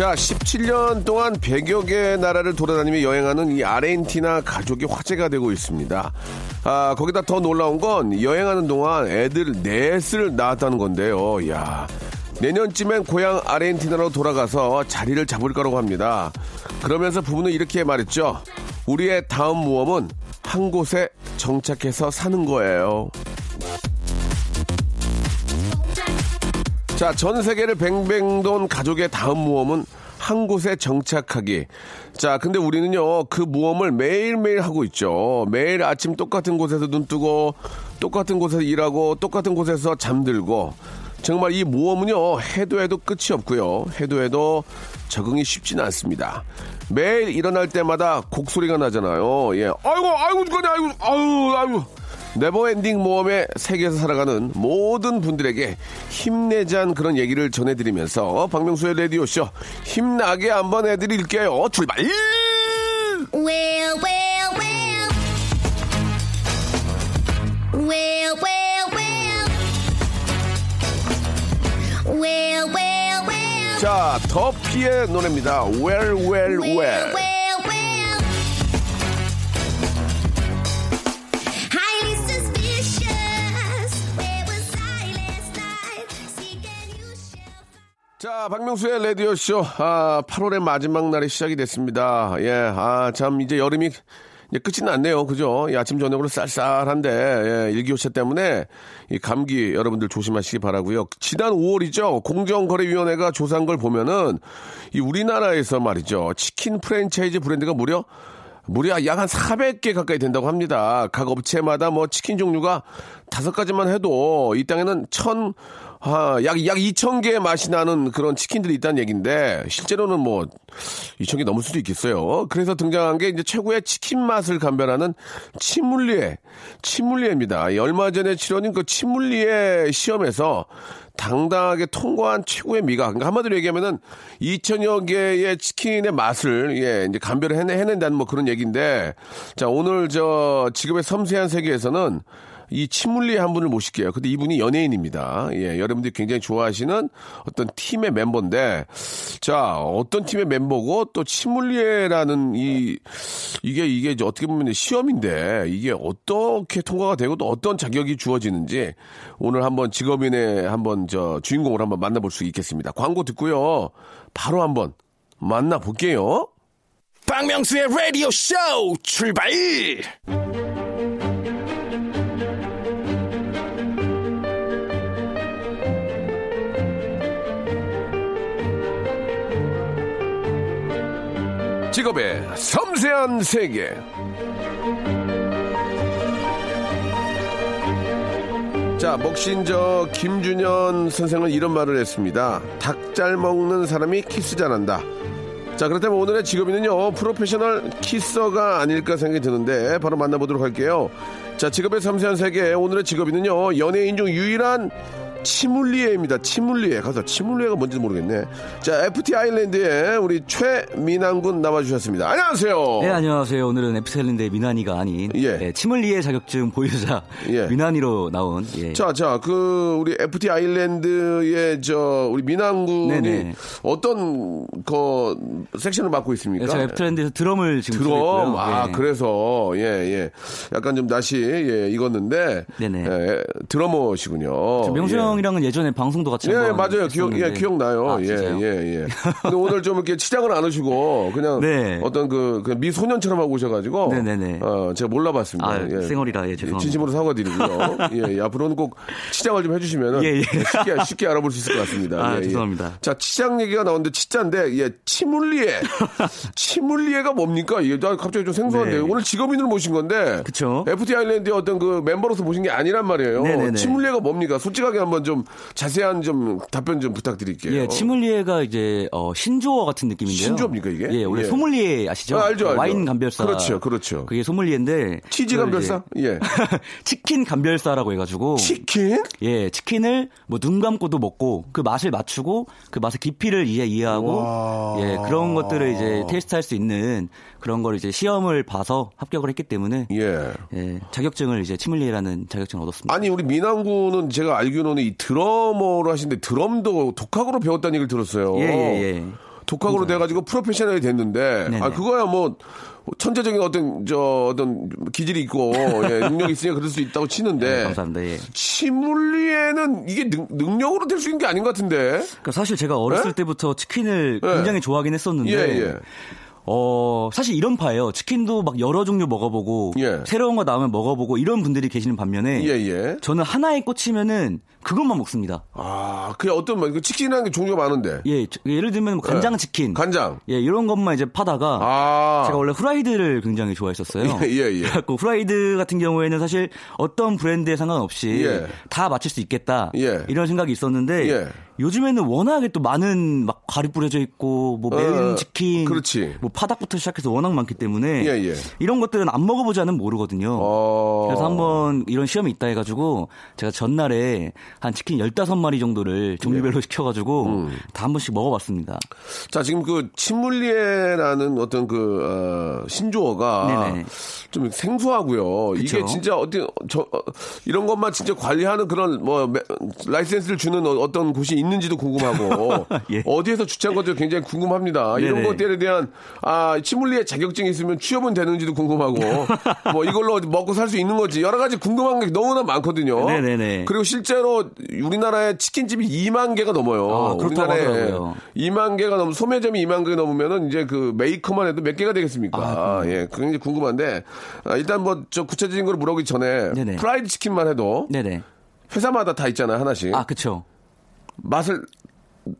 자 17년 동안 100여 개 나라를 돌아다니며 여행하는 이 아르헨티나 가족이 화제가 되고 있습니다 아 거기다 더 놀라운 건 여행하는 동안 애들 넷을 낳았다는 건데요 야 내년쯤엔 고향 아르헨티나로 돌아가서 자리를 잡을 거라고 합니다. 그러면서 부부는 이렇게 말했죠. 우리의 다음 모험은 한 곳에 정착해서 사는 거예요. 자, 전 세계를 뱅뱅 돈 가족의 다음 모험은 한 곳에 정착하기. 자, 근데 우리는요, 그 모험을 매일매일 하고 있죠. 매일 아침 똑같은 곳에서 눈 뜨고, 똑같은 곳에서 일하고, 똑같은 곳에서 잠들고, 정말 이 모험은요, 해도 해도 끝이 없고요. 해도 해도 적응이 쉽지는 않습니다. 매일 일어날 때마다 곡소리가 나잖아요. 예. 아이고, 아이고, 죽겠네, 아이고, 아유, 아유. never ending 모험의 세계에서 살아가는 모든 분들에게 힘내자는 그런 얘기를 전해드리면서 박명수의 라디오쇼 힘나게 한번 해드릴게요. 출발! Well, well, well. Well, well, well. Well, well, well. 자, 더피의 노래입니다. Well, well, well. well, well. 자, 박명수의 라디오쇼. 아, 8월의 마지막 날이 시작이 됐습니다. 예, 아, 참, 이제 여름이 이제 끝이 났네요. 그죠? 이 아침, 저녁으로 쌀쌀한데, 예, 일기호차 때문에 이 감기 여러분들 조심하시기 바라고요 지난 5월이죠. 공정거래위원회가 조사한 걸 보면은 이 우리나라에서 말이죠. 치킨 프랜차이즈 브랜드가 무려 무려 약 한 400개 가까이 된다고 합니다. 각 업체마다 뭐 치킨 종류가 다섯 가지만 해도 이 땅에는 천, 아, 약, 약 2,000개의 맛이 나는 그런 치킨들이 있다는 얘기인데, 실제로는 뭐, 2,000개 넘을 수도 있겠어요. 그래서 등장한 게 이제 최고의 치킨 맛을 감별하는 치물리에, 치물리에입니다. 이 얼마 전에 치러진 그 치물리에 시험에서 당당하게 통과한 최고의 미각. 그러니까 한마디로 얘기하면은 2천여 개의 치킨의 맛을 예, 이제 감별을 해내, 해낸다는 뭐 그런 얘기인데 자, 오늘 저 직업의 섬세한 세계에서는 이 치물리에 한 분을 모실게요. 근데 이분이 연예인입니다. 예, 여러분들이 굉장히 좋아하시는 어떤 팀의 멤버인데, 자, 어떤 팀의 멤버고 또 치물리에라는 이, 이게, 이게 어떻게 보면 시험인데, 이게 어떻게 통과가 되고 또 어떤 자격이 주어지는지 오늘 한번 직업인의 한번 저 주인공을 한번 만나볼 수 있겠습니다. 광고 듣고요. 바로 한번 만나볼게요. 박명수의 라디오 쇼 출발! 직업의 섬세한 세계. 자, 목신저 김준현 선생은 이런 말을 했습니다. 닭 잘 먹는 사람이 키스 잘한다. 자, 그렇다면 오늘의 직업인은요, 프로페셔널 키서가 아닐까 생각이 드는데, 바로 만나보도록 할게요. 자, 직업의 섬세한 세계, 오늘의 직업인은요, 연예인 중 유일한 치믈리에입니다. 치믈리에. 가서 치믈리에가 뭔지 모르겠네. 자, FT 아일랜드에 우리 최민환군 나와주셨습니다. 안녕하세요. 네, 안녕하세요. 오늘은 FT 아일랜드의 민환이가 아닌 예. 네, 치믈리에 자격증 보유자 예. 민환이로 나온 예. 자, 자, 그, 우리 FT 아일랜드의 저, 우리 민환군이 네네. 어떤, 그, 섹션을 맡고 있습니까? 네, 제가 에프셀린드에서 드럼을 지금 드럼, 있고요. 아, 네. 그래서, 예, 예. 약간 좀 낯이, 예, 익었는데, 네네. 예, 드러머시군요. 저 명수 예. 형이랑은 예전에 방송도 같이 예, 맞아요. 기억, 예. 기억나요. 아, 예? 예, 예. 근데 오늘 좀 이렇게 치장을 안 하시고, 그냥 네. 어떤 그, 그 미소년처럼 하고 오셔가지고, 네네네. 어, 제가 몰라봤습니다. 아, 쌩얼이라, 예, 죄송합니다. 진심으로 사과드리고요. 예, 예, 앞으로는 꼭 치장을 좀 해주시면은 예, 예. 쉽게, 쉽게 알아볼 수 있을 것 같습니다. 아, 예, 예. 죄송합니다. 자, 치장 얘기가 나오는데 치자인데, 예, 치물리에. 치물리에가 뭡니까? 나 갑자기 좀 생소한데, 네. 오늘 직업인으로 모신 건데, 그쵸. FT 아일랜드의 어떤 그 멤버로서 모신 게 아니란 말이에요. 네네네. 치물리에가 뭡니까? 솔직하게 한번 한번 좀 자세한 좀 답변 좀 부탁드릴게요. 예, 치믈리에가 이제 어, 신조어 같은 느낌인데요. 신조어입니까, 이게? 예, 원래 예. 소믈리에 아시죠? 아, 알죠, 알죠. 와인 감별사. 그렇죠, 그렇죠. 그게 소믈리에인데 치즈 감별사? 예. 치킨 감별사라고 해가지고 치킨? 예, 치킨을 뭐 눈 감고도 먹고 그 맛을 맞추고 그 맛의 깊이를 이해 이해하고 와. 예, 그런 것들을 이제 테스트할 수 있는 그런 걸 이제 시험을 봐서 합격을 했기 때문에 예. 예, 자격증을 이제 치믈리에라는 자격증을 얻었습니다. 아니 우리 민항구는 제가 알기로는 이 드러머로 하시는데 드럼도 독학으로 배웠다는 얘기를 들었어요. 예, 예, 예. 독학으로 돼가지고 프로페셔널이 됐는데, 네네. 아 그거야 뭐 천재적인 어떤 저 어떤 기질이 있고 예, 능력이 있으니까 그럴 수 있다고 치는데. 네, 감사합니다. 예. 치물리에는 이게 능, 능력으로 될 수 있는 게 아닌 것 같은데. 그러니까 사실 제가 어렸을 예? 때부터 치킨을 예. 굉장히 좋아하긴 했었는데 예, 예. 어, 사실 이런 파예요. 치킨도 막 여러 종류 먹어보고 예. 새로운 거 나오면 먹어보고 이런 분들이 계시는 반면에 예, 예. 저는 하나에 꽂히면은 그것만 먹습니다. 아, 그게 어떤 말, 그 치킨이라는 게 종류가 많은데. 예, 저- 예를 들면 뭐 간장 치킨, 간장. 예 이런 것만 이제 파다가 아. 제가 원래 후라이드를 굉장히 좋아했었어요. 예, 예, 예. 그래갖고 후라이드 같은 경우에는 사실 어떤 브랜드에 상관없이 예. 다 맞출 수 있겠다 예. 이런 생각이 있었는데 예. 요즘에는 워낙에 또 많은 막 가리 뿌려져 있고 뭐 매운 어, 치킨, 그렇지. 뭐 파닭부터 시작해서 워낙 많기 때문에 예, 예. 이런 것들은 안 먹어보지 않으면 모르거든요. 어. 그래서 한번 이런 시험이 있다 해가지고 제가 전날에 한 치킨 15마리 정도를 종류별로 예. 시켜가지고 음. 다한 번씩 먹어봤습니다. 자, 지금 그 침물리에라는 어떤 그 어, 신조어가 네네. 좀 생소하고요. 이게 그쵸. 진짜 어떤 저 어, 이런 것만 진짜 관리하는 그런 뭐 매- 라이센스를 주는 어- 어떤 곳이 있는지도 궁금하고 예. 어디에서 주최한 것도 굉장히 궁금합니다. 이런 네네. 것들에 대한 아 침물리에 자격증이 있으면 취업은 되는지도 궁금하고 뭐 이걸로 먹고 살 수 있는 거지 여러 가지 궁금한 게 너무나 많거든요. 네네네. 그리고 실제로 우리나라에 치킨집이 2만 개가 넘어요. 아, 우리나라에 하더라고요. 2만 개가 넘 소매점이 2만 개 넘으면은 이제 그 메이커만 해도 몇 개가 되겠습니까? 아, 예, 굉장히 궁금한데 아, 일단 뭐 저 구체적인 걸 물어보기 전에 네네. 프라이드 치킨만 해도 네네. 회사마다 다 있잖아요 하나씩 아, 그쵸. 맛을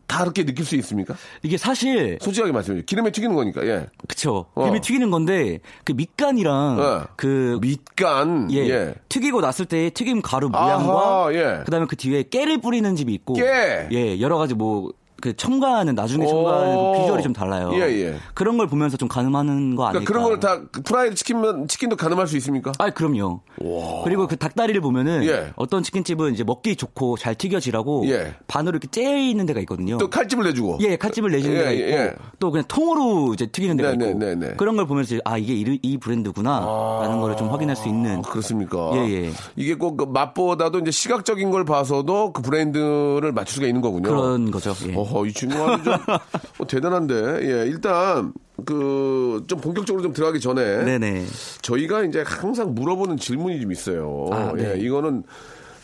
다르게 느낄 수 있습니까? 이게 사실 솔직하게 말씀해 주세요. 기름에 튀기는 거니까 예. 그쵸. 어. 기름에 튀기는 건데 그 밑간이랑 어. 그 밑간 예, 예. 튀기고 났을 때 튀김 가루 모양과 아하, 예. 그다음에 그 뒤에 깨를 뿌리는 집이 있고 깨! 예 여러 가지 뭐 그 첨가하는 나중에 첨가하는 오. 그 비주얼이 좀 달라요. 예, 예. 그런 걸 보면서 좀 가늠하는 거 아닐까. 그러니까 그런 걸 다 프라이드 치킨이면 치킨도 가늠할 수 있습니까? 아, 그럼요. 그리고 그 닭다리를 보면은 예. 어떤 치킨집은 이제 먹기 좋고 잘 튀겨지라고 예. 반으로 이렇게 째어 있는 데가 있거든요. 또 칼집을 내주고. 예, 칼집을 내주는 예, 데가 있고 예. 또 그냥 통으로 이제 튀기는 데가 네, 있고 네, 네, 네. 그런 걸 보면서 아 이게 이, 이 브랜드구나라는 걸좀 확인할 수 있는 아, 그렇습니까? 예, 예. 이게 꼭 그 맛보다도 이제 시각적인 걸 봐서도 그 브랜드를 맞출 수가 있는 거군요. 그런 거죠. 예. 어허, 이 아주 좀 어, 대단한데. 예, 일단 그 좀 본격적으로 좀 들어가기 전에 네네. 저희가 이제 항상 물어보는 질문이 좀 있어요. 아, 네. 예, 이거는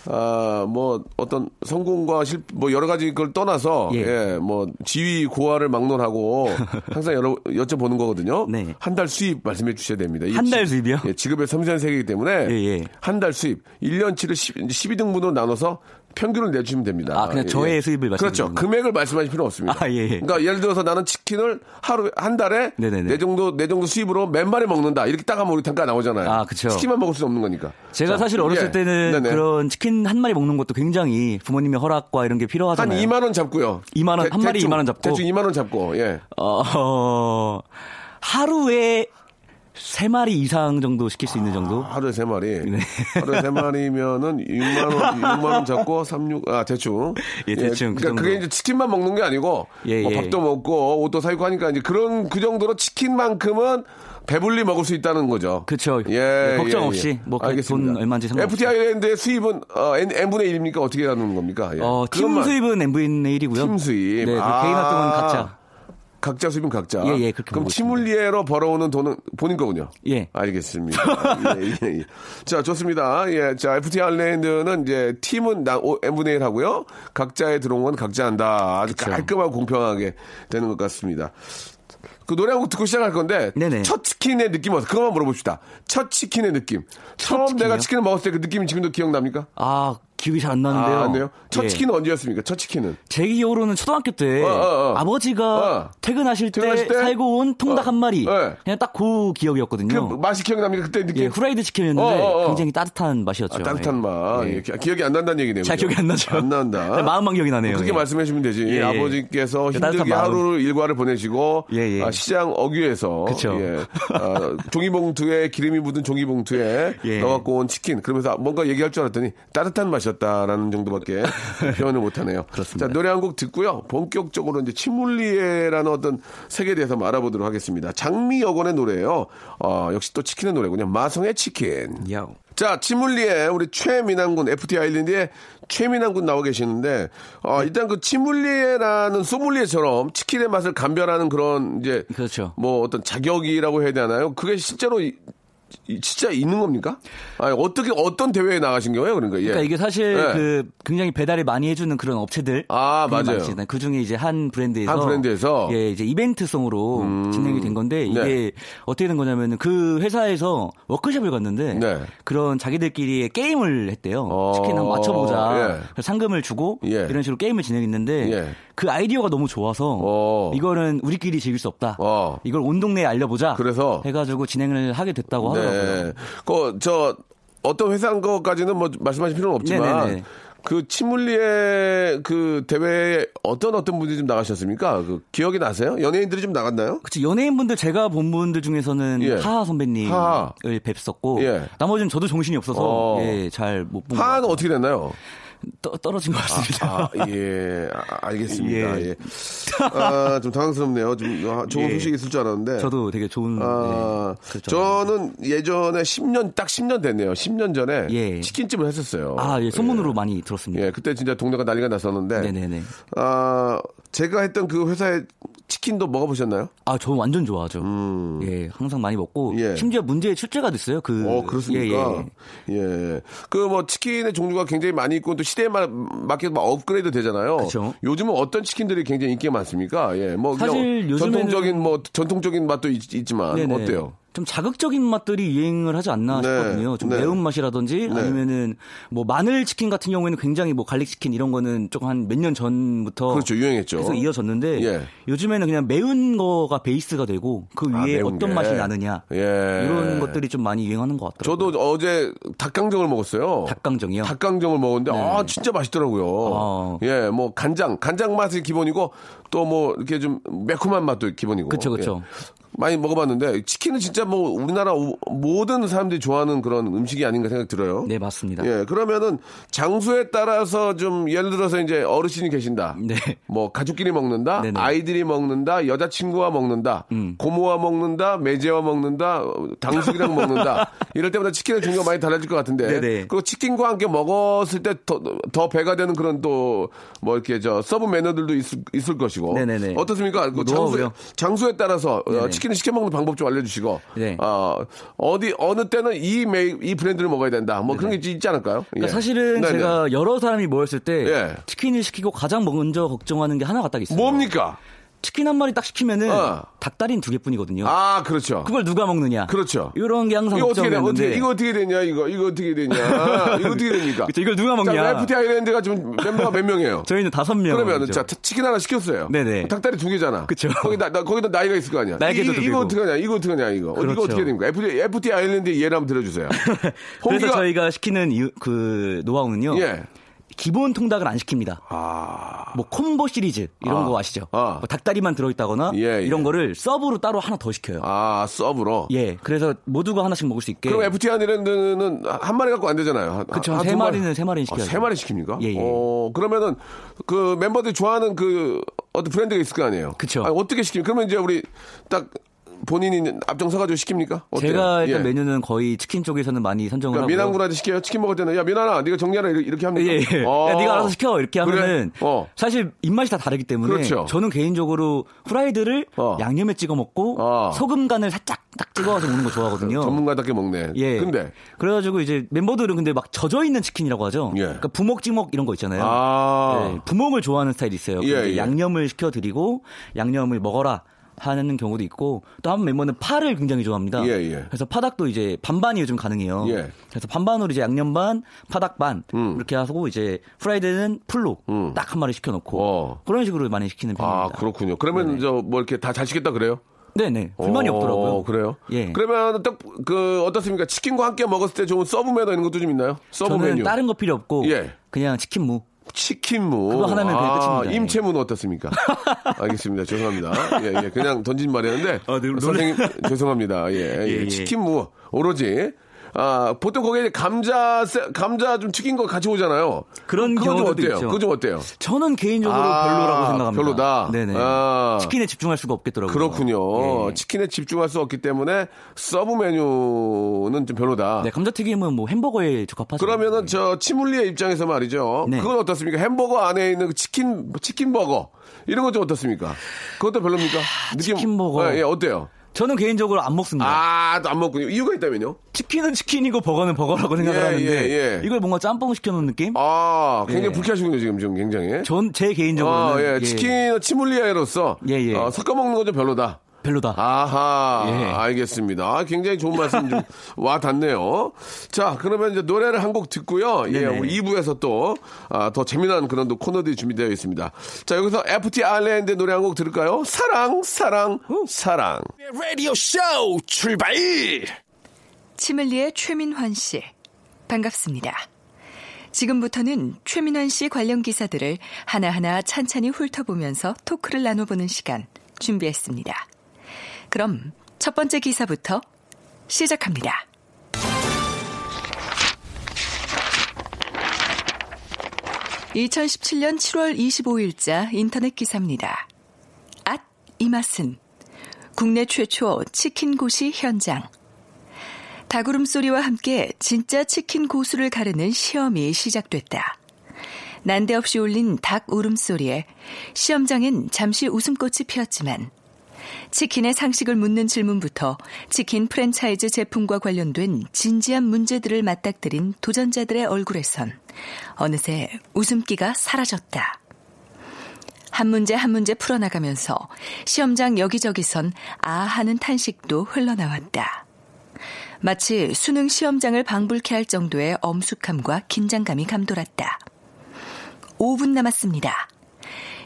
아, 뭐, 어떤 성공과 실, 뭐, 여러 가지 걸 떠나서, 예, 예. 뭐, 지위, 고하를 막론하고, 항상 여러, 여쭤보는 거거든요. 네. 한 달 수입 말씀해 주셔야 됩니다. 이 한달 지- 수입이요? 예, 지급의 섬세한 세계이기 때문에, 예, 예. 한달 수입, 1년치를 12등분으로 나눠서 평균을 내주시면 됩니다. 아, 그냥 저의 수입을 그렇죠. 말씀드리는 거군요. 금액을 말씀하실 필요 없습니다. 아, 예, 예. 그러니까 예를 들어서 나는 치킨을 하루, 한 달에, 네네네. 내 정도, 내 정도 수입으로 몇 마리 먹는다. 이렇게 딱 하면 우리 단가 나오잖아요. 아, 그쵸. 치킨만 먹을 수 없는 거니까. 제가 자, 사실 어렸을 예. 때는 네네. 그런 치킨 한 마리 먹는 것도 굉장히 부모님의 허락과 이런 게한 필요하잖아요. 2만 원 잡고요. 2만 원, 한 마리 대충, 2만 원 잡고. 대충 2만 원 잡고. 예. 어, 하루에 세 마리 이상 정도 시킬 수 있는 정도? 하루에 세 마리. 네. 하루에 세 마리면은 6만 원, 6만 원 잡고 36, 아, 대충. 예, 대충 그 그러니까 정도. 그게 이제 치킨만 먹는 게 아니고, 예, 뭐 예. 밥도 먹고, 옷도 사입고 하니까 이제 그런, 그 정도로 치킨만큼은 배불리 먹을 수 있다는 거죠. 그쵸. 예. 네, 걱정 예, 없이 예. 뭐그 알겠습니다. 돈 얼마인지 상관없이. FT 아일랜드의 수입은, 어, N, N분의 1입니까? 어떻게 하는 겁니까? 예. 어, 팀 수입은 N분의 1이고요. 팀 수입. 네, 그 아. 개인 활동은 각자. 각자 수입은 각자. 예, 예, 그렇게 그럼 치물리에로 벌어오는 돈은 본인 거군요. 예. 알겠습니다. 예, 예, 예. 자, 좋습니다. 예. 자, FT 아일랜드는 이제 팀은 나, 오, N분의 1 하고요. 각자에 들어온 건 각자 한다. 아주 그쵸. 깔끔하고 공평하게 되는 것 같습니다. 그 노래 한 곡 듣고 시작할 건데 네네. 첫 치킨의 느낌 어서 그것만 물어봅시다. 첫 치킨의 느낌. 처음 치킨이요? 내가 치킨을 먹었을 때 그 느낌이 지금도 기억납니까? 아, 기억이 잘 안 나는데요. 아, 안 돼요? 첫 예. 치킨은 언제였습니까? 첫 치킨은? 제 기억으로는 초등학교 때 어, 어, 어. 아버지가 어. 퇴근하실 때, 퇴근하실 때? 살고 온 통닭 어. 한 마리 네. 그냥 딱그그 기억이었거든요. 맛이 기억납니까? 그때 느낌? 예, 후라이드 치킨이었는데 어. 굉장히 따뜻한 맛이었죠. 아, 따뜻한 예. 맛. 예. 예, 기- 기억이 안 난다는 얘기네요. 잘 그죠? 기억이 안 나죠. 안 난다. 네, 마음만 기억이 나네요. 그렇게 예. 말씀해 주시면 되지. 아버지께서 그 힘들게. 하루 일과를 보내시고. 아, 시장 어귀에서 아, 종이봉투에 기름이 묻은 종이봉투에 예. 넣어갖고 온 치킨. 그러면서 뭔가 얘기할 줄 알았더니 따뜻한 맛이 었다라는 정도밖에 표현을 못하네요. 그렇습니다. 자 노래 한 곡 듣고요. 본격적으로 이제 치물리에라는 어떤 세계에 대해서 뭐 알아보도록 하겠습니다. 장미여관의 노래예요. 어, 역시 또 치킨의 노래군요. 마성의 치킨. 야오. 자, 치물리에 우리 최민환군 FT 아일랜드에 최민환군 나와 계시는데 어, 일단 그 치물리에라는 소믈리에처럼 치킨의 맛을 감별하는 그런 이제 그렇죠. 뭐 어떤 자격이라고 해야 되나요? 그게 실제로 진짜 있는 겁니까? 아니, 어떻게 어떤 대회에 나가신 거예요? 그러니까, 예. 그러니까 이게 사실 예. 그 굉장히 배달을 많이 해주는 그런 업체들 아, 맞아요. 그 중에 이제 한 브랜드에서 한 브랜드에서? 음. 예 이제 이벤트성으로 진행이 된 건데 이게 네. 어떻게 된 거냐면은 그 회사에서 워크숍을 갔는데 네. 그런 자기들끼리 게임을 했대요. 어, 치킨 한번 맞춰보자. 예. 상금을 주고 예. 이런 식으로 게임을 진행했는데 예. 그 아이디어가 너무 좋아서 어. 이거는 우리끼리 즐길 수 없다. 어. 이걸 온 동네에 알려보자. 그래서? 해가지고 진행을 하게 됐다고 하더라고요. 네. 그, 저, 어떤 회사인 것까지는 뭐 말씀하실 필요는 없지만 네네네. 그 치물리에 그 대회에 어떤 어떤 분들이 좀 나가셨습니까? 그 기억이 나세요? 연예인들이 좀 나갔나요? 그치 연예인분들 제가 본 분들 중에서는 예. 하하 선배님을 하하. 뵙었고 예. 나머지는 저도 정신이 없어서 어. 예, 잘못본것 하는 같아요. 어떻게 됐나요? 떠, 떨어진 것 같습니다. 아, 예. 아, 알겠습니다. 예. 예. 아, 좀 당황스럽네요. 좀 아, 좋은 예. 소식이 있을 줄 알았는데. 저도 되게 좋은 아, 예, 그랬죠. 저는 예전에 10년, 딱 10년 됐네요. 10년 전에 예. 치킨집을 했었어요. 아, 예, 소문으로 많이 들었습니다. 예, 그때 진짜 동네가 난리가 났었는데. 네네네. 아, 제가 했던 그 회사의 치킨도 먹어보셨나요? 아, 저 완전 좋아하죠. 예, 항상 많이 먹고 음. 예. 심지어 문제에 출제가 됐어요. 그 어, 그렇습니까? 예, 예. 예. 그 뭐 치킨의 종류가 굉장히 많이 있고 또 시대에 마- 맞게 막 업그레이드 되잖아요. 그쵸. 요즘은 어떤 치킨들이 굉장히 인기가 많습니까? 예. 뭐 사실 요즘에는- 전통적인 뭐 전통적인 맛도 있, 지만. 어때요? 좀 자극적인 맛들이 유행을 하지 않나 네, 싶거든요. 좀 네. 매운 맛이라든지 네. 아니면은 뭐 마늘 치킨 같은 경우에는 굉장히 뭐 garlic 치킨 이런 거는 조금 한 몇 년 전부터 그렇죠. 유행했죠. 계속 이어졌는데 예. 요즘에는 그냥 매운 거가 베이스가 되고 그 아, 위에 매운 어떤 게. 맛이 나느냐 예. 이런 것들이 좀 많이 유행하는 것 같더라고요. 저도 어제 닭강정을 먹었어요. 닭강정이요? 닭강정을 먹었는데 아 진짜 맛있더라고요. 아. 예, 뭐 간장, 간장 맛이 기본이고 또 뭐 이렇게 좀 매콤한 맛도 기본이고. 그쵸. 예. 많이 먹어봤는데 치킨은 진짜 뭐 우리나라 우- 모든 사람들이 좋아하는 그런 음식이 아닌가 생각 들어요. 네 맞습니다. 예, 그러면은 장소에 따라서 좀 예를 들어서 이제 어르신이 계신다. 네. 뭐 가족끼리 먹는다. 네네. 음. 아이들이 먹는다. 여자친구와 먹는다. 고모와 먹는다. 매제와 먹는다. 어, 당숙이랑 먹는다. 이럴 때마다 치킨의 종류가 많이 달라질 것 같은데. 네네. 그 치킨과 함께 먹었을 때더 더 배가 되는 그런 또 뭐 이렇게 저 sub 메뉴들도 있을, 있을 것이고. 네네네. 어떻습니까? 그뭐 장소에? 장소에 따라서 어, 네네. 치킨 을 시켜 먹는 방법 좀 알려주시고. 네. 어, 어디 어느 때는 이 메, 이 브랜드를 먹어야 된다. 뭐 그런 게 있- 있지 않을까요? 그러니까 예. 사실은 네네. 제가 여러 사람이 모였을 때 예. 치킨을 시키고 가장 먼저 걱정하는 게 하나가 딱 있어요. 뭡니까? 치킨 한 마리 딱 시키면은 어. 닭다리는 두 개뿐이거든요. 아, 그렇죠. 그걸 누가 먹느냐? 그렇죠. 이런 게 항상 이거 어떻게 돼? 걱정이었는데 어떻게 이거 어떻게 되냐? 이거 이거 어떻게 되냐? 이거 어떻게 됩니까? 그쵸, 이걸 누가 먹냐? 자, FT 아일랜드가 지금 멤버가 몇 명이에요? 저희는 다섯 명. 그러면 자 치킨 하나 시켰어요. 네네. 닭다리 두 개잖아. 그쵸. 거기 나, 나- 거기다 나이가 있을 거 아니야. 날개도 이, 두 이거. 어떻게 하냐? 이거 어떻게 하냐? 이거 어, 이거 그렇죠. 어떻게 됩니까? FT FT 아일랜드 예를 한번 들어주세요. 그래서 저희가 시키는 이유- 그 노하우는요. 예. 기본 통닭을 안 시킵니다. 아. 뭐 콤보 시리즈 이런 아. 거 아시죠? 아. 뭐 닭다리만 들어있다거나 예, 예. 이런 거를 서브로 따로 하나 더 시켜요. 아 서브로. 예, 그래서 모두가 하나씩 먹을 수 있게. 그럼 FT 아일랜드는 한 마리 갖고 안 되잖아요. 한세두 마리는 세 아, 시켜야죠. 세 마리 시킵니까? 예, 예. 어, 그러면은 그 멤버들이 좋아하는 그 어떤 브랜드가 있을 거 아니에요. 그쵸. 아니, 어떻게 시킵니까? 그러면 이제 우리 딱 본인이 앞장서가지고 시킵니까? 어때요? 제가 일단 예. 메뉴는 거의 치킨 쪽에서는 많이 선정을 그러니까 하고. 미남군한테 시켜요. 치킨 먹을 때는 야 미나나 네가 정리하라 이렇게, 합니까? 예, 예. 어. 야, 네가 알아서 시켜 이렇게 그래? 하면은 어. 사실 입맛이 다 다르기 때문에 그렇죠. 저는 개인적으로 후라이드를 어. 양념에 찍어 먹고 어. 소금 간을 살짝 딱 찍어서 먹는 거 좋아하거든요. 전문가답게 먹네. 예. 근데 그래가지고 이제 멤버들은 근데 막 젖어 있는 치킨이라고 하죠. 예. 그러니까 부먹 찍먹 이런 거 있잖아요. 아. 예, 부먹을 좋아하는 스타일이 있어요. 예, 예. 양념을 시켜드리고 양념을 먹어라. 하는 경우도 있고 또 한 멤버는 파를 굉장히 좋아합니다. 예, 예. 그래서 파닭도 이제 반반이 요즘 가능해요. 예. 그래서 반반으로 이제 양념 반, 파닭 반 음. 이렇게 하고 이제 프라이드는 full로 음. 딱한 마리 시켜놓고 어. 그런 식으로 많이 시키는 편입니다. 아, 그렇군요. 그러면 저 뭐 이렇게 다 잘 시켰다 그래요? 네네 불만이 어, 없더라고요. 그래요? 예. 그러면 딱 그 어떻습니까? 치킨과 함께 먹었을 때 좋은 sub 메뉴 이런 것도 좀 있나요? sub 저는 메뉴. 다른 거 필요 없고 예. 그냥 치킨 무. 치킨무. 그거 하나면 아, 끝입니다. 예. 임채무는 어떻습니까? 알겠습니다. 죄송합니다. 예, 예. 그냥 던진 말이었는데. 아, 네, 선생님, 죄송합니다. 예, 예. 예, 예. 치킨무. 오로지. 아, 보통 거기에 감자, 세- 감자 좀 튀긴 거 같이 오잖아요. 그런 경우도 어때요? 있죠. 그거 좀 어때요? 저는 개인적으로 아, 별로라고 생각합니다. 별로다? 네네. 아. 치킨에 집중할 수가 없겠더라고요. 그렇군요. 예. 치킨에 집중할 수 없기 때문에 sub 메뉴는 좀 별로다. 네, 감자튀김은 뭐 햄버거에 적합하죠. 그러면은 저 치믈리에 입장에서 말이죠. 네. 그건 어떻습니까? 햄버거 안에 있는 그 치킨 치킨 버거 이런 건 좀 어떻습니까? 그것도 별로입니까? 치킨 버거. 예, 예, 어때요? 저는 개인적으로 안 먹습니다. 아, 또 안 먹군요. 이유가 있다면요? 치킨은 치킨이고 버거는 버거라고 생각을 예, 하는데 예, 예. 이걸 뭔가 짬뽕 시켜놓은 느낌? 아, 굉장히 예. 불쾌하시군요, 지금 지금 굉장히. 전 제 개인적으로는 아, 예. 예, 치킨 치물리에로서 예, 예. 어, 섞어 먹는 건 좀 별로다. 별로다. 아하, 예. 알겠습니다. 아, 굉장히 좋은 말씀 좀 와 닿네요. 자, 그러면 이제 노래를 한 곡 듣고요. 예, 네네. 우리 2부에서 또, 아, 더 재미난 그런 또 코너들이 준비되어 있습니다. 자, 여기서 FT 아일랜드 노래 한 곡 들을까요? 사랑, 사랑, 사랑. 라디오 쇼 출발! 치멜리의 최민환 씨. 반갑습니다. 지금부터는 최민환 씨 관련 기사들을 하나하나 찬찬히 훑어보면서 토크를 나눠보는 시간 준비했습니다. 그럼 첫 번째 기사부터 시작합니다. (2017년 7월 25일자) 인터넷 기사입니다. 앗, 이 맛은 국내 최초 치킨 고시 현장. 닭 울음소리와 함께 진짜 치킨 고수를 가르는 시험이 시작됐다. 난데없이 울린 닭 울음소리에 시험장엔 잠시 웃음꽃이 피었지만 치킨의 상식을 묻는 질문부터 치킨 프랜차이즈 제품과 관련된 진지한 문제들을 맞닥뜨린 도전자들의 얼굴에선 어느새 웃음기가 사라졌다. 한 문제 한 문제 풀어나가면서 시험장 여기저기선 아 하는 탄식도 흘러나왔다. 마치 수능 시험장을 방불케 할 정도의 엄숙함과 긴장감이 감돌았다. 5분 남았습니다.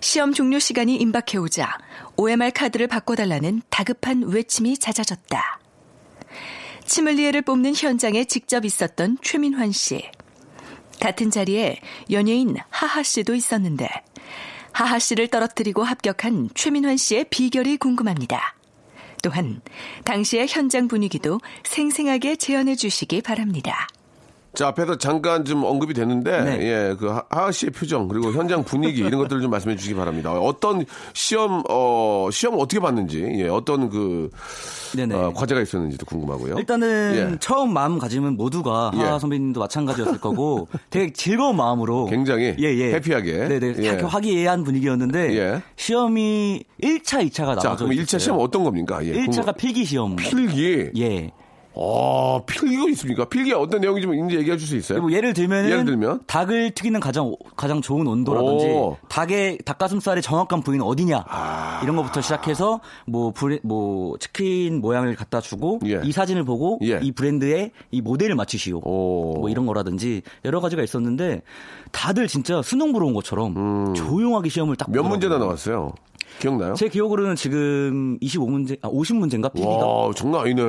시험 종료 시간이 임박해오자 OMR 카드를 바꿔달라는 다급한 외침이 잦아졌다. 치물리에를 뽑는 현장에 직접 있었던 최민환 씨. 같은 자리에 연예인 하하 씨도 있었는데 하하 씨를 떨어뜨리고 합격한 최민환 씨의 비결이 궁금합니다. 또한 당시의 현장 분위기도 생생하게 재현해 주시기 바랍니다. 자, 앞에서 잠깐 좀 언급이 됐는데, 네. 예, 그 하- 하하 씨의 표정, 그리고 현장 분위기, 이런 것들을 좀 말씀해 주시기 바랍니다. 어떤 시험, 어, 시험을 어떻게 봤는지, 예, 어떤 그, 네네. 어, 과제가 있었는지도 궁금하고요. 일단은 예. 처음 마음가짐은 모두가 예. 하하 선배님도 마찬가지였을 거고 되게 즐거운 마음으로 굉장히 예, 예. 해피하게. 네네 예. 이렇게 화기애애한 분위기였는데 예. 시험이 1차, 2차가 자, 나눠져 그럼 1차 있었어요. 시험 어떤 겁니까? 예, 1차가 필기 시험. 필기. 예. 어, 필기가 있습니까? 필기 어떤 내용인지 좀 이제 얘기해 줄 수 있어요? 뭐 예를 들면은 예를 들면? 닭을 튀기는 가장 가장 좋은 온도라든지 오. 닭의 닭가슴살의 정확한 부위는 어디냐 아. 이런 것부터 시작해서 뭐 브레, 뭐 치킨 모양을 갖다 주고 예. 이 사진을 보고 예. 이 브랜드의 이 모델을 맞추시오 오. 뭐 이런 거라든지 여러 가지가 있었는데 다들 진짜 수능 보러 온 것처럼 조용하게 시험을 딱 음. 몇. 문제나 나왔어요? 기억나요? 제 기억으로는 지금 25문제 아 50문제인가 필기가 와, 장난 아니네. 예,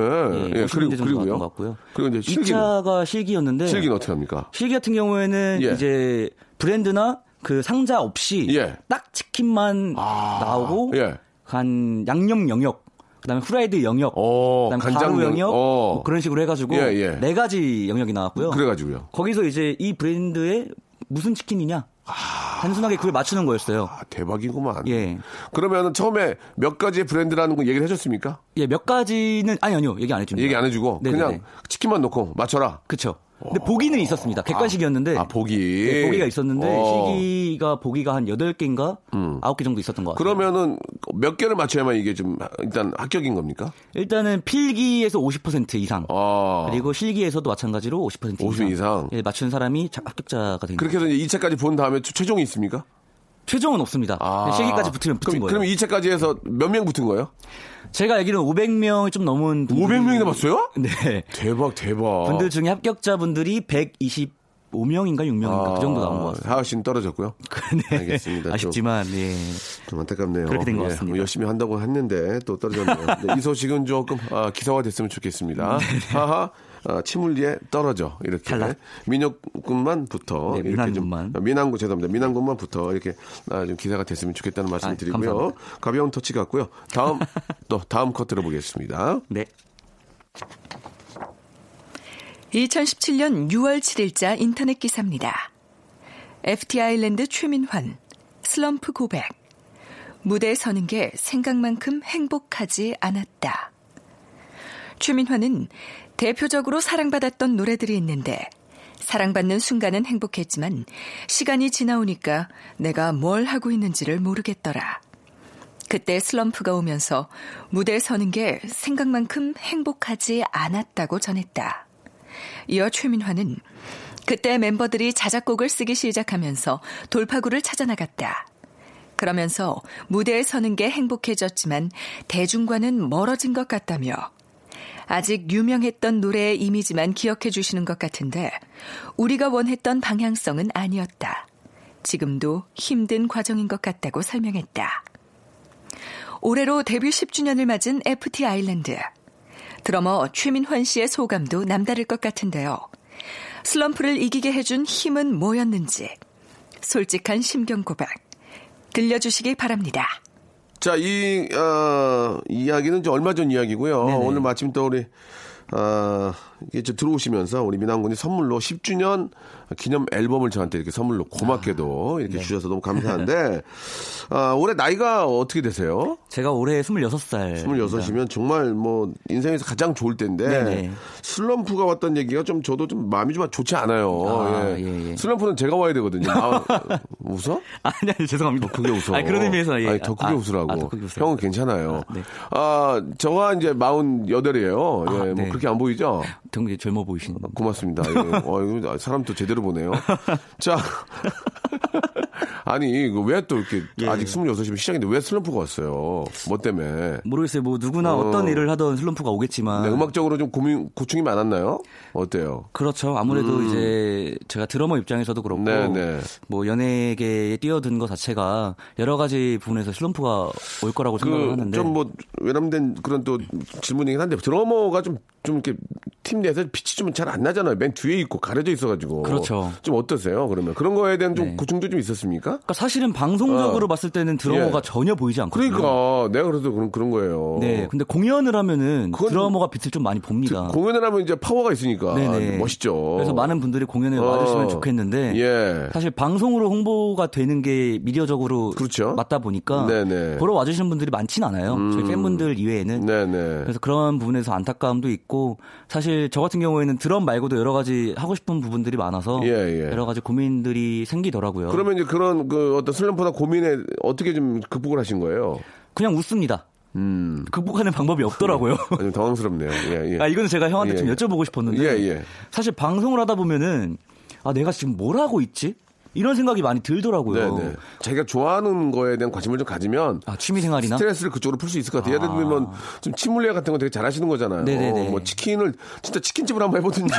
예, 50문제 그리고, 그리고요. 같고요. 그리고 이제 실기는, 2차가 실기였는데 실기는 어떻게 합니까? 실기 같은 경우에는 예. 이제 브랜드나 그 상자 없이 예. 딱 치킨만 아, 나오고 예. 한 양념 영역 그다음에 후라이드 영역 어, 그다음에 간장 영- 영역 어. 뭐 그런 식으로 해가지고 예, 예. 네 가지 영역이 나왔고요. 그래가지고요. 거기서 이제 이 브랜드의 무슨 치킨이냐 단순하게 그걸 맞추는 거였어요. 아, 대박이구만. 예. 그러면 처음에 몇 가지의 브랜드라는 거 얘기를 해줬습니까? 예, 몇 가지는 아니 아니요 얘기 안 해줍니다. 얘기 안 해주고 네네네. 그냥 치킨만 넣고 맞춰라. 그쵸. 근데 보기는 있었습니다. 객관식이었는데. 아, 보기. 네, 보기가 있었는데, 어. 음. 실기가 보기가 한 8개인가? 9개 정도 있었던 것 같아요. 그러면은 몇 개를 맞춰야만 이게 좀 일단 합격인 겁니까? 일단은 필기에서 50% 이상. 아. 그리고 실기에서도 마찬가지로 50% 이상. 50 이상. 예, 맞춘 사람이 자- 합격자가 됩니다. 그렇게 해서 이제 2차까지 본 다음에 최- 최종이 있습니까? 최종은 없습니다. 실기까지 붙으면 붙은 아. 그럼, 거예요. 그럼 2차까지 해서 몇 명 붙은 거예요? 제가 알기로는 500명이 좀 넘은 분들이- 500명이나 봤어요? 네. 대박, 대박. 분들 중에 합격자분들이 125명인가 6명인가 그 정도 나온 것 같습니다. 하하 씨는 떨어졌고요. 네. 알겠습니다. 좀- 아쉽지만 예. 좀 안타깝네요. 그렇게 된것 예, 같습니다. 열심히 한다고 했는데 또 떨어졌네요. 네, 이 소식은 조금 아, 기사화 됐으면 좋겠습니다. 하하. 아, 치물리에 떨어져 이렇게 탈락. 민혁군만부터 네, 이렇게 민항군만. 좀 아, 민항군 죄송합니다 민항군만부터 이렇게 아, 좀 기사가 됐으면 좋겠다는 아, 말씀드리고요 감사합니다. 가벼운 터치 같고요 다음 또 다음 컷 들어보겠습니다 네. 2017년 6월 7일자 인터넷 기사입니다. FT 아일랜드 최민환 슬럼프 고백 무대에 서는 게 생각만큼 행복하지 않았다. 최민환은 대표적으로 사랑받았던 노래들이 있는데 사랑받는 순간은 행복했지만 시간이 지나오니까 내가 뭘 하고 있는지를 모르겠더라. 그때 슬럼프가 오면서 무대에 서는 게 생각만큼 행복하지 않았다고 전했다. 이어 최민화는 그때 멤버들이 자작곡을 쓰기 시작하면서 돌파구를 찾아 나갔다. 그러면서 무대에 서는 게 행복해졌지만 대중과는 멀어진 것 같다며 아직 유명했던 노래의 이미지만 기억해 주시는 것 같은데 우리가 원했던 방향성은 아니었다. 지금도 힘든 과정인 것 같다고 설명했다. 올해로 데뷔 10주년을 맞은 FT 아일랜드. 드러머 최민환 씨의 소감도 남다를 것 같은데요. 슬럼프를 이기게 해준 힘은 뭐였는지 솔직한 심경 고백 들려주시기 바랍니다. 자, 이, 어, 이야기는 이제 얼마 전 이야기고요. 네네. 오늘 마침 또 우리, 아, 이게 저 들어오시면서 우리 민항군이 선물로 10주년 기념 앨범을 저한테 이렇게 선물로 고맙게도 이렇게 네. 주셔서 너무 감사한데, 아, 올해 나이가 어떻게 되세요? 제가 올해 26살. 26이면 정말 뭐 인생에서 가장 좋을 때인데 네네. 슬럼프가 왔던 얘기가 좀 저도 좀 마음이 좀 좋지 않아요. 아, 예. 예, 예. 슬럼프는 제가 와야 되거든요. 아, 웃어? 아니, 아니, 죄송합니다. 그게 웃어. 아니, 그런 의미에서, 예. 아니, 더 크게 아, 웃으라고. 아, 더 크게. 형은 괜찮아요. 아, 네. 아, 저가 이제 48이에요. 아, 예, 뭐 네. 그렇게 안 보이죠? 되게 젊어 보이시는. 고맙습니다. 예. 어, 이거 사람 또 제대로 보네요. 자. 아니, 왜 또 이렇게 예. 아직 26이면 시작인데 왜 슬럼프가 왔어요? 뭐 때문에? 모르겠어요. 뭐 누구나 어. 어. 떤 일을 하던 슬럼프가 오겠지만. 네, 음악적으로 좀 고민, 고충이 많았나요? 어때요? 그렇죠. 아무래도 이제 제가 드러머 입장에서도 그렇고 음. 네, 네. 뭐 연예계에 뛰어든 것 자체가 여러 가지 부분에서 슬럼프가 올 거라고 생각을 그, 하는데 좀 뭐, 외람된 그런 또 질문이긴 한데, 드러머가 좀, 좀 이렇게 팀 내에서 빛이 좀 잘 안 나잖아요. 맨 뒤에 있고 가려져 있어가지고. 그렇죠. 좀 어떠세요, 그러면? 그런 거에 대한 좀 네. 고충도 좀 있었습니까? 그러니까 사실은 방송적으로 어. 봤을 때는 드러머가 예. 전혀 보이지 않거든요. 그러니까, 내가 그래도 그런, 그런 거예요. 네, 근데 공연을 하면은 드러머가 빛을 좀 많이 봅니다. 공연을 하면 이제 파워가 있으니까. 네네. 멋있죠. 그래서 많은 분들이 공연에 어. 와주시면 좋겠는데 예. 사실 방송으로 홍보가 되는 게 미디어적으로 그렇죠. 맞다 보니까 네네. 보러 와주시는 분들이 많지는 않아요. 저희 팬분들 이외에는 네네. 그래서 그런 부분에서 안타까움도 있고 사실 저 같은 경우에는 드럼 말고도 여러 가지 하고 싶은 부분들이 많아서 예, 예. 여러 가지 고민들이 생기더라고요. 그러면 이제 그런 그 어떤 슬럼프나 고민에 어떻게 좀 극복을 하신 거예요? 그냥 웃습니다. 음. 극복하는 방법이 없더라고요. 좀 당황스럽네요. 예, 예. 아 이거는 제가 형한테 예, 좀 예. 여쭤보고 싶었는데 예, 예. 사실 방송을 하다 보면은 아 내가 지금 뭘 하고 있지? 이런 생각이 많이 들더라고요. 네네. 자기가 좋아하는 거에 대한 관심을 좀 가지면 아 취미 생활이나 스트레스를 그쪽으로 풀 수 있을 것 같아요. 예를 들면 좀 치물레 같은 거 되게 잘하시는 거잖아요. 네네네. 뭐 치킨을 진짜 치킨집을 한번 해보든지.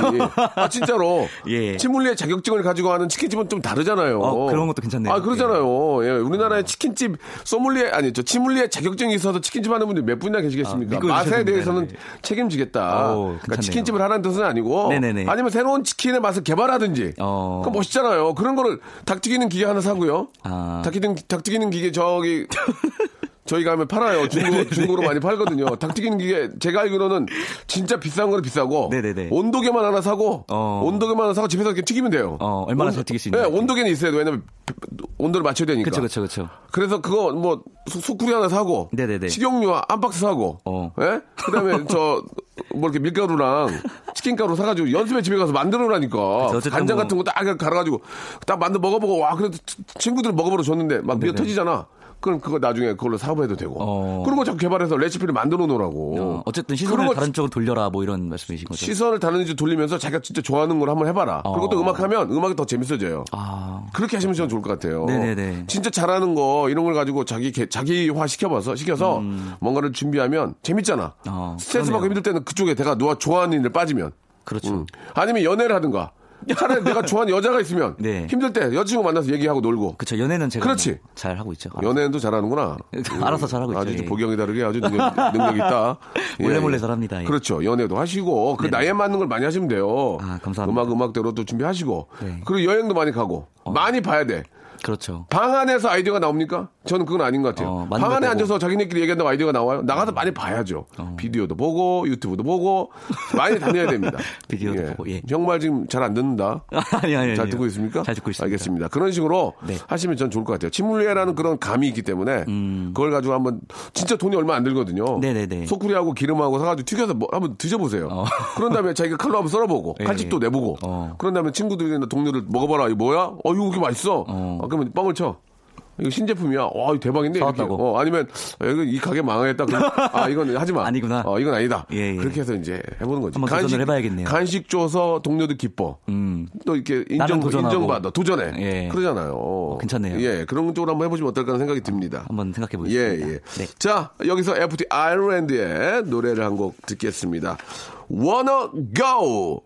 아 진짜로. 예. 치물레 자격증을 가지고 하는 치킨집은 좀 다르잖아요. 어, 그런 것도 괜찮네요. 아 그러잖아요. 예. 우리나라에 치킨집 소믈리에 아니 저 치물레 자격증이 있어서 치킨집 하는 분들 몇 분이나 계시겠습니까? 아, 맛에 대해서는 됩니다. 책임지겠다. 오, 그러니까 괜찮네요. 치킨집을 하라는 뜻은 아니고 네네네. 아니면 새로운 치킨의 맛을 개발하든지. 어. 그거 멋있잖아요. 그런 거를 닭 튀기는 기계 하나 사고요. 아. 닭 튀기는 닭 튀기는 기계 저기 저희 가면 팔아요. 중고, 중고로 많이 팔거든요. 닭 튀기는 기계 제가 알기로는 진짜 비싼 거는 비싸고 네네네. 온도계만 하나 사고 어. 온도계만 하나 사고 집에서 이렇게 튀기면 돼요. 어, 얼마나 잘 튀길 수 네, 있나요? 온도계는 있어야 돼. 왜냐면 온도를 맞춰야 되니까. 그쵸 그쵸 그쵸. 그래서 그거 뭐 소- 소쿠리 하나 사고 네네네. 식용유 한 박스 사고 어. 예? 그다음에 저 뭐 이렇게 밀가루랑 치킨가루 사가지고 연습에 집에 가서 만들어라니까 간장 뭐- 같은 거 딱 갈아가지고 딱 만들 먹어보고 와 그래도 치- 친구들 먹어보러 줬는데 막 미어. 터지잖아 그럼 그거 나중에 그걸로 사업해도 되고. 어. 그런 거 자꾸 개발해서 레시피를 만들어 놓으라고. 어, 그런 시선을 거 다른 쪽으로 돌려라 뭐 이런 말씀이신 거죠. 시선을 다른 데 돌리면서 자기가 진짜 좋아하는 걸 한번 해봐라. 그리고 또 어. 음악하면 음악이 더 재밌어져요. 아, 그렇게 하시면 저는 좋을 것 같아요. 네네네. 진짜 잘하는 거 이런 걸 가지고 자기 개- 자기화 시켜봐서 시켜서 뭔가를 준비하면 재밌잖아. 음. 어, 스트레스 받고. 힘들 때는 그쪽에 내가 누가 좋아하는 일을 빠지면 그렇죠. 음. 아니면 연애를 하든가. 차라리 내가 좋아하는 여자가 있으면 네. 힘들 때 여자친구 만나서 얘기하고 놀고. 그렇죠. 연애는 제가 그렇지. 뭐잘 하고 있죠. 알아서. 연애도 잘하는구나. 알아서 잘 하고 있죠, 아주 예. 보경이 다르게 아주 능력, 능력 있다. 몰래 예, 몰래 예. 잘합니다, 예. 그렇죠. 연애도 하시고 그 네네. 나이에 맞는 걸 많이 하시면 돼요. 아, 감사합니다. 음악 음악대로 또 준비하시고 네. 그리고 여행도 많이 가고 많이 봐야 돼. 그렇죠. 방 안에서 아이디어가 나옵니까? 저는 그건 아닌 것 같아요. 어, 방 안에 것 빼고. 앉아서 자기네끼리 얘기한다고 아이디어가 나와요? 나가서 많이 봐야죠. 비디오도 보고 유튜브도 보고 많이 다녀야 됩니다. 비디오도 보고, 예. 정말 지금 잘 안 듣는다. 아니, 아니, 잘 아니요. 듣고 있습니까? 잘 듣고 있습니다. 알겠습니다. 그런 식으로 네. 하시면 전 좋을 것 같아요. 침물리에라는 그런 감이 있기 때문에 그걸 가지고 한번 진짜 돈이 얼마 안 들거든요. 음. 네네네. 소쿠리하고 기름하고 사가지고 튀겨서 뭐 한번 드셔보세요. 어. 그런 다음에 자기가 칼로 한번 썰어보고 예, 칼집도 예. 내보고 어. 그런 다음에 친구들이나 동료들 먹어봐라. 이거 뭐야? 어 이거 이렇게 맛있어. 어. 아, 그러면 뻥을 쳐. 이거 신제품이야. 와, 대박인데. 이렇게. 사왔다고? 어, 아니면, 아, 이거 이 가게 망하겠다. 그럼, 아, 이건 하지 마. 아니구나. 어, 이건 아니다. 예, 예. 그렇게 해서 이제 해보는 거지. 한번 도전을 해봐야겠네요. 간식 줘서 동료들 기뻐. 음. 또 이렇게 인정. 인정받아. 도전해. 예. 그러잖아요. 괜찮네요. 예, 그런 쪽으로 한번 해보시면 어떨까 하는 생각이 듭니다. 한번 생각해 예, 보겠습니다. 예. 네. 자, 여기서 FT 아일랜드의 노래를 한 곡 듣겠습니다. Wanna Go!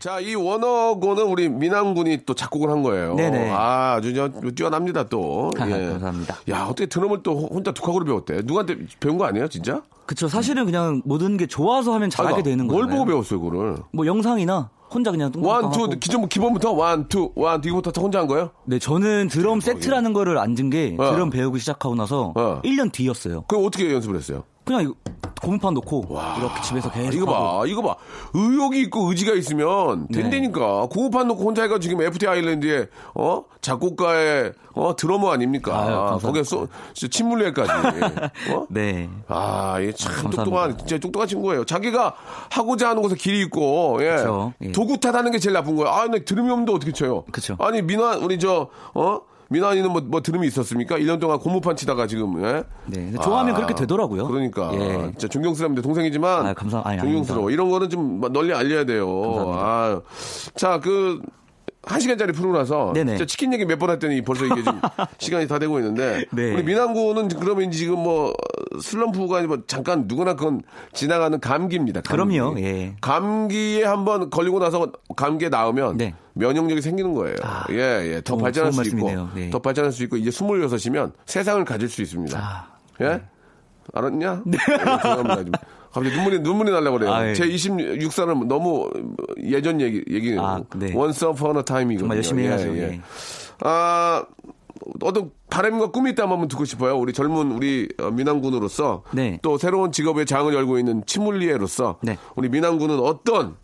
자, 이 원어고는 우리 민항군이 또 작곡을 한 거예요. 네네. 아, 아주 저 뛰어납니다, 또. 예. 감사합니다. 야, 어떻게 드럼을 또 혼자 독학으로 배웠대? 누구한테 배운 거 아니에요, 진짜? 그쵸. 사실은 그냥 모든 게 좋아서 하면 잘하게 아이고, 되는 뭘 거예요. 보고 배웠어요, 그거를? 뭐 영상이나 혼자 그냥 one, two. 기존, 기본부터 one, two, one, two, 이거부터 다 혼자 한 거예요? 네, 저는 드럼 세트라는 거를 앉은 게 어. 드럼 배우기 시작하고 나서 어. 1년 뒤였어요. 그럼 어떻게 연습을 했어요? 그냥 이거 고무판 놓고 이렇게 집에서 계속 이거. 봐, 이거 봐. 의욕이 있고 의지가 있으면 네. 된다니까. 고무판 놓고 혼자 해가지고 지금 FT 아일랜드의 어 작곡가의 어 드러머 아닙니까? 아유. 거기에 쏘, 진짜 치믈리에까지. 어? 네. 아, 이게 참 감사합니다. 똑똑한, 진짜 똑똑한 친구예요. 자기가 하고자 하는 곳에 길이 있고, 예. 그쵸, 예. 도구 탓하는 게 제일 나쁜 거예요. 아, 근데 드럼이 없는데 어떻게 쳐요? 그쵸. 아니, 민환, 우리 저, 어? 민환이는 뭐, 뭐 드럼이 있었습니까? 1년 동안 고무판 치다가 지금, 예? 네, 좋아하면 그렇게 되더라고요. 그러니까. 예. 진짜 존경스럽는데 동생이지만. 아, 감사- 아니, 존경스러워. 아닙니다. 이런 거는 좀 널리 알려야 돼요. 감사합니다. 아, 자, 그, 한 시간짜리 프로라서 네네. 진짜 치킨 얘기 몇 번 했더니 벌써 이게 지금 시간이 다 되고 있는데 네. 우리 민항구는 그러면 지금 뭐 슬럼프가 아니고 잠깐 누구나 그건 지나가는 감기입니다. 감기. 그럼요, 예. 감기에 한번 걸리고 나서 감기에 나으면 네. 면역력이 생기는 거예요. 예, 예. 더 오, 발전할 수 있고 말씀이네요. 네. 더 발전할 수 있고 이제 26이면 세상을 가질 수 있습니다. 아, 예? 알았냐? 네. 죄송합니다. 갑자기 눈물이, 눈물이 날려고 그래요. 아, 예. 제 26살은 너무 예전 얘기, 얘기예요. 아, 네. Once upon a time이거든요. 정말 열심히 해야죠. 예. 아, 어떤 바람과 꿈이 있다면 한번 듣고 싶어요. 우리 젊은 우리 어, 민항군으로서 네. 또 새로운 직업의 장을 열고 있는 침물리에로서 네. 우리 민항군은 어떤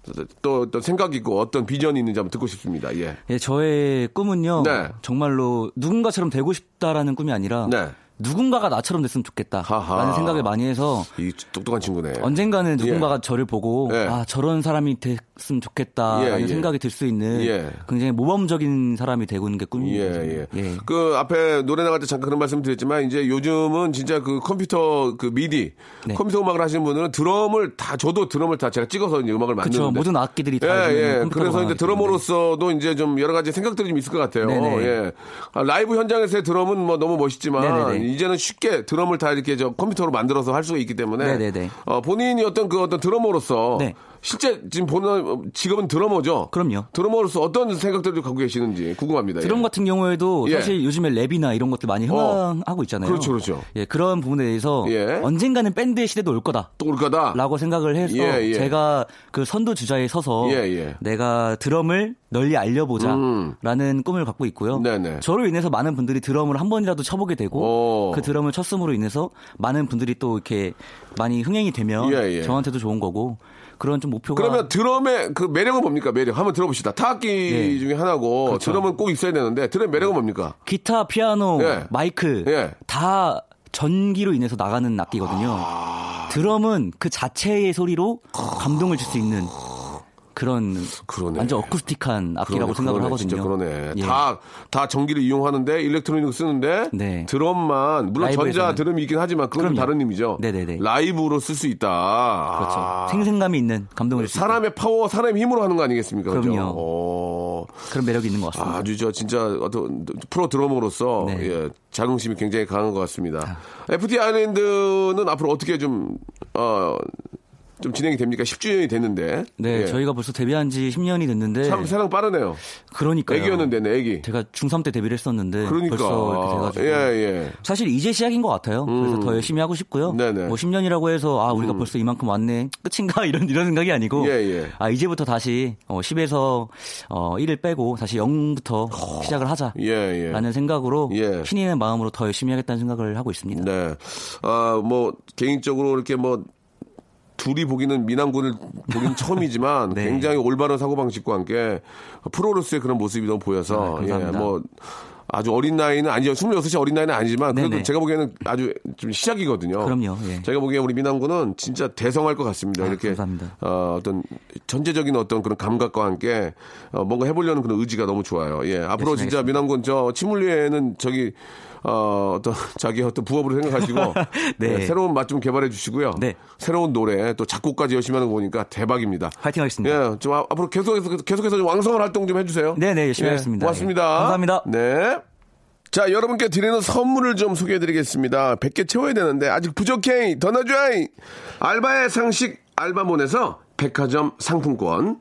또 어떤 생각이 있고 어떤 비전이 있는지 한번 듣고 싶습니다. 예. 예, 저의 꿈은요. 네. 정말로 누군가처럼 되고 싶다라는 꿈이 아니라 네. 누군가가 나처럼 됐으면 좋겠다라는 하하. 생각을 많이 해서 이 똑똑한 친구네. 언젠가는 누군가가 저를 보고 예. 아 저런 사람이 됐으면 좋겠다라는 예, 예. 생각이 들 수 있는 예. 굉장히 모범적인 사람이 되고 있는 게 꿈입니다. 예, 예. 예. 그 앞에 노래 나갈 때 잠깐 그런 말씀 드렸지만 이제 요즘은 진짜 그 컴퓨터 그 미디 네. 컴퓨터 음악을 하시는 분들은 드럼을 다 저도 드럼을 다 제가 찍어서 이제 음악을. 만드는데 모든 악기들이 다 예, 예. 그래서 이제 가기 드러머로서도 이제 좀 여러 가지 생각들이 좀 있을 것 같아요. 네네. 예. 아, 라이브 현장에서의 드럼은 뭐 너무 멋있지만 네네네. 이제는 쉽게 드럼을 다 이렇게 저 컴퓨터로 만들어서 할 수가 있기 때문에. 어, 본인이 어떤 그 어떤 드러머로서 네. 실제 지금 보는 직업은 드러머죠. 그럼요. 드러머로서 어떤 생각들을 갖고 계시는지 궁금합니다. 드럼 예. 같은 경우에도 예. 사실 요즘에 랩이나 이런 것들 많이 흥행하고 있잖아요. 그렇죠, 그렇죠. 예, 그런 부분에 대해서 예. 언젠가는 밴드의 시대도 올 거다. 또 올 거다. 라고 생각을 해서 예, 예. 제가 그 선두 주자에 서서 예, 예. 내가 드럼을 널리 알려보자 음. 라는 꿈을 갖고 있고요. 네네. 저로 인해서 많은 분들이 드럼을 한 번이라도 쳐보게 되고 오. 그 드럼을 쳤음으로 인해서 많은 분들이 또 이렇게 많이 흥행이 되면 예, 예. 저한테도 좋은 거고 그런 좀 목표가 그러면 드럼의 그 매력은 뭡니까? 매력. 한번 들어봅시다. 타악기 네. 중에 하나고 그렇죠. 드럼은 꼭 있어야 되는데 드럼 매력은 뭡니까? 기타, 피아노, 예. 마이크 예. 다 전기로 인해서 나가는 악기거든요. 아. 드럼은 그 자체의 소리로 감동을 줄 수 있는 그런 그러네. 완전 acoustic한 악기라고 그러네, 생각을 그러네, 하거든요. 진짜 그러네. 예. 다, 다 전기를 이용하는데 electronic 쓰는데 네. 드럼만 물론 전자. 드럼이 있긴 하지만 그건 좀 그럼요. 다른 의미죠. 네네네. 라이브로 쓸 수 있다. 그렇죠. 아. 생생감이 있는 감동을 사람의 파워, 사람의 힘으로 하는 거 아니겠습니까? 그죠? 그럼요. 어, 그런 매력이 있는 것 같습니다. 아주 저 진짜 어떤 프로 드러머로서 네. 예, 자긍심이 굉장히 강한 것 같습니다. FT 아일랜드는 앞으로 어떻게 좀, 어, 좀 진행이 됩니까? 10주년이 됐는데. 네, 예. 저희가 벌써 데뷔한 지 10년이 됐는데 참 세상 빠르네요. 그러니까요. 애기였는데, 네, 애기. 제가 중3 때 데뷔를 했었는데 그러니까. 벌써 이렇게 돼가지고 예, 예. 사실 이제 시작인 것 같아요. 그래서 더 열심히 하고 싶고요. 네네. 음. 뭐 10년이라고 해서 아 우리가 벌써 이만큼 왔네 끝인가 이런 이런 생각이 아니고 예, 예. 아 이제부터 다시 어, 10에서 어, 1을 빼고 다시 0부터 시작을 하자. 예, 예. 라는 생각으로 예. 신인의 마음으로 더 열심히 하겠다는 생각을 하고 있습니다. 네. 아, 뭐, 개인적으로 이렇게 뭐, 둘이 보기는 미남군을 보기는 처음이지만 네. 굉장히 올바른 사고방식과 함께 프로로서의 그런 모습이 너무 보여서, 아, 예. 뭐, 아주 어린 나이는 아니죠. 26이 어린 나이는 아니지만 그래도 네네. 제가 보기에는 아주 좀 시작이거든요. 그럼요, 예. 제가 보기에 우리 미남군은 진짜 대성할 것 같습니다. 아, 이렇게 감사합니다. 어, 어떤 전체적인 어떤 그런 감각과 함께 어, 뭔가 해보려는 그런 의지가 너무 좋아요. 예, 앞으로 진짜 미남군 저 치물리에는 저기 어, 어떤 자기 어떤 부업으로 생각하시고 네. 예, 새로운 맛 좀 개발해 주시고요. 네. 새로운 노래 또 작곡까지 열심히 하는 거 보니까 대박입니다. 화이팅 하겠습니다. 예, 좀 아- 앞으로 계속해서 계속해서 좀 왕성한 활동 좀 해주세요. 네, 네, 열심히 예, 하겠습니다. 고맙습니다. 예. 감사합니다. 네. 자, 여러분께 드리는 선물을 좀 소개해 드리겠습니다. 100개 채워야 되는데 아직 부족해. 더 넣어줘. 알바의 상식 알바몬에서 백화점 상품권.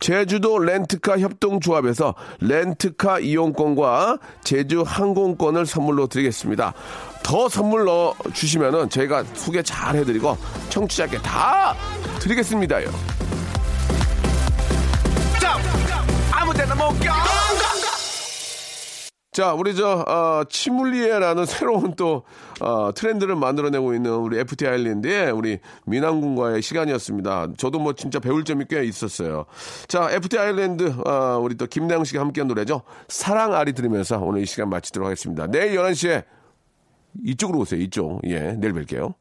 제주도 렌트카 협동조합에서 렌트카 이용권과 제주 항공권을 선물로 드리겠습니다. 더 선물 넣어 주시면은 저희가 소개 잘 해드리고 청취자께 다 드리겠습니다요. 자, 우리 저, 어, 치물리에라는 새로운 또, 어, 트렌드를 만들어내고 있는 우리 FT 아일랜드의 우리 민항군과의 시간이었습니다. 저도 뭐 진짜 배울 점이 꽤 있었어요. 자, FT 아일랜드, 어, 우리 또 김나영 씨가 함께한 노래죠. 사랑아리 들으면서 오늘 이 시간 마치도록 하겠습니다. 내일 11시에 이쪽으로 오세요. 이쪽. 예, 내일 뵐게요.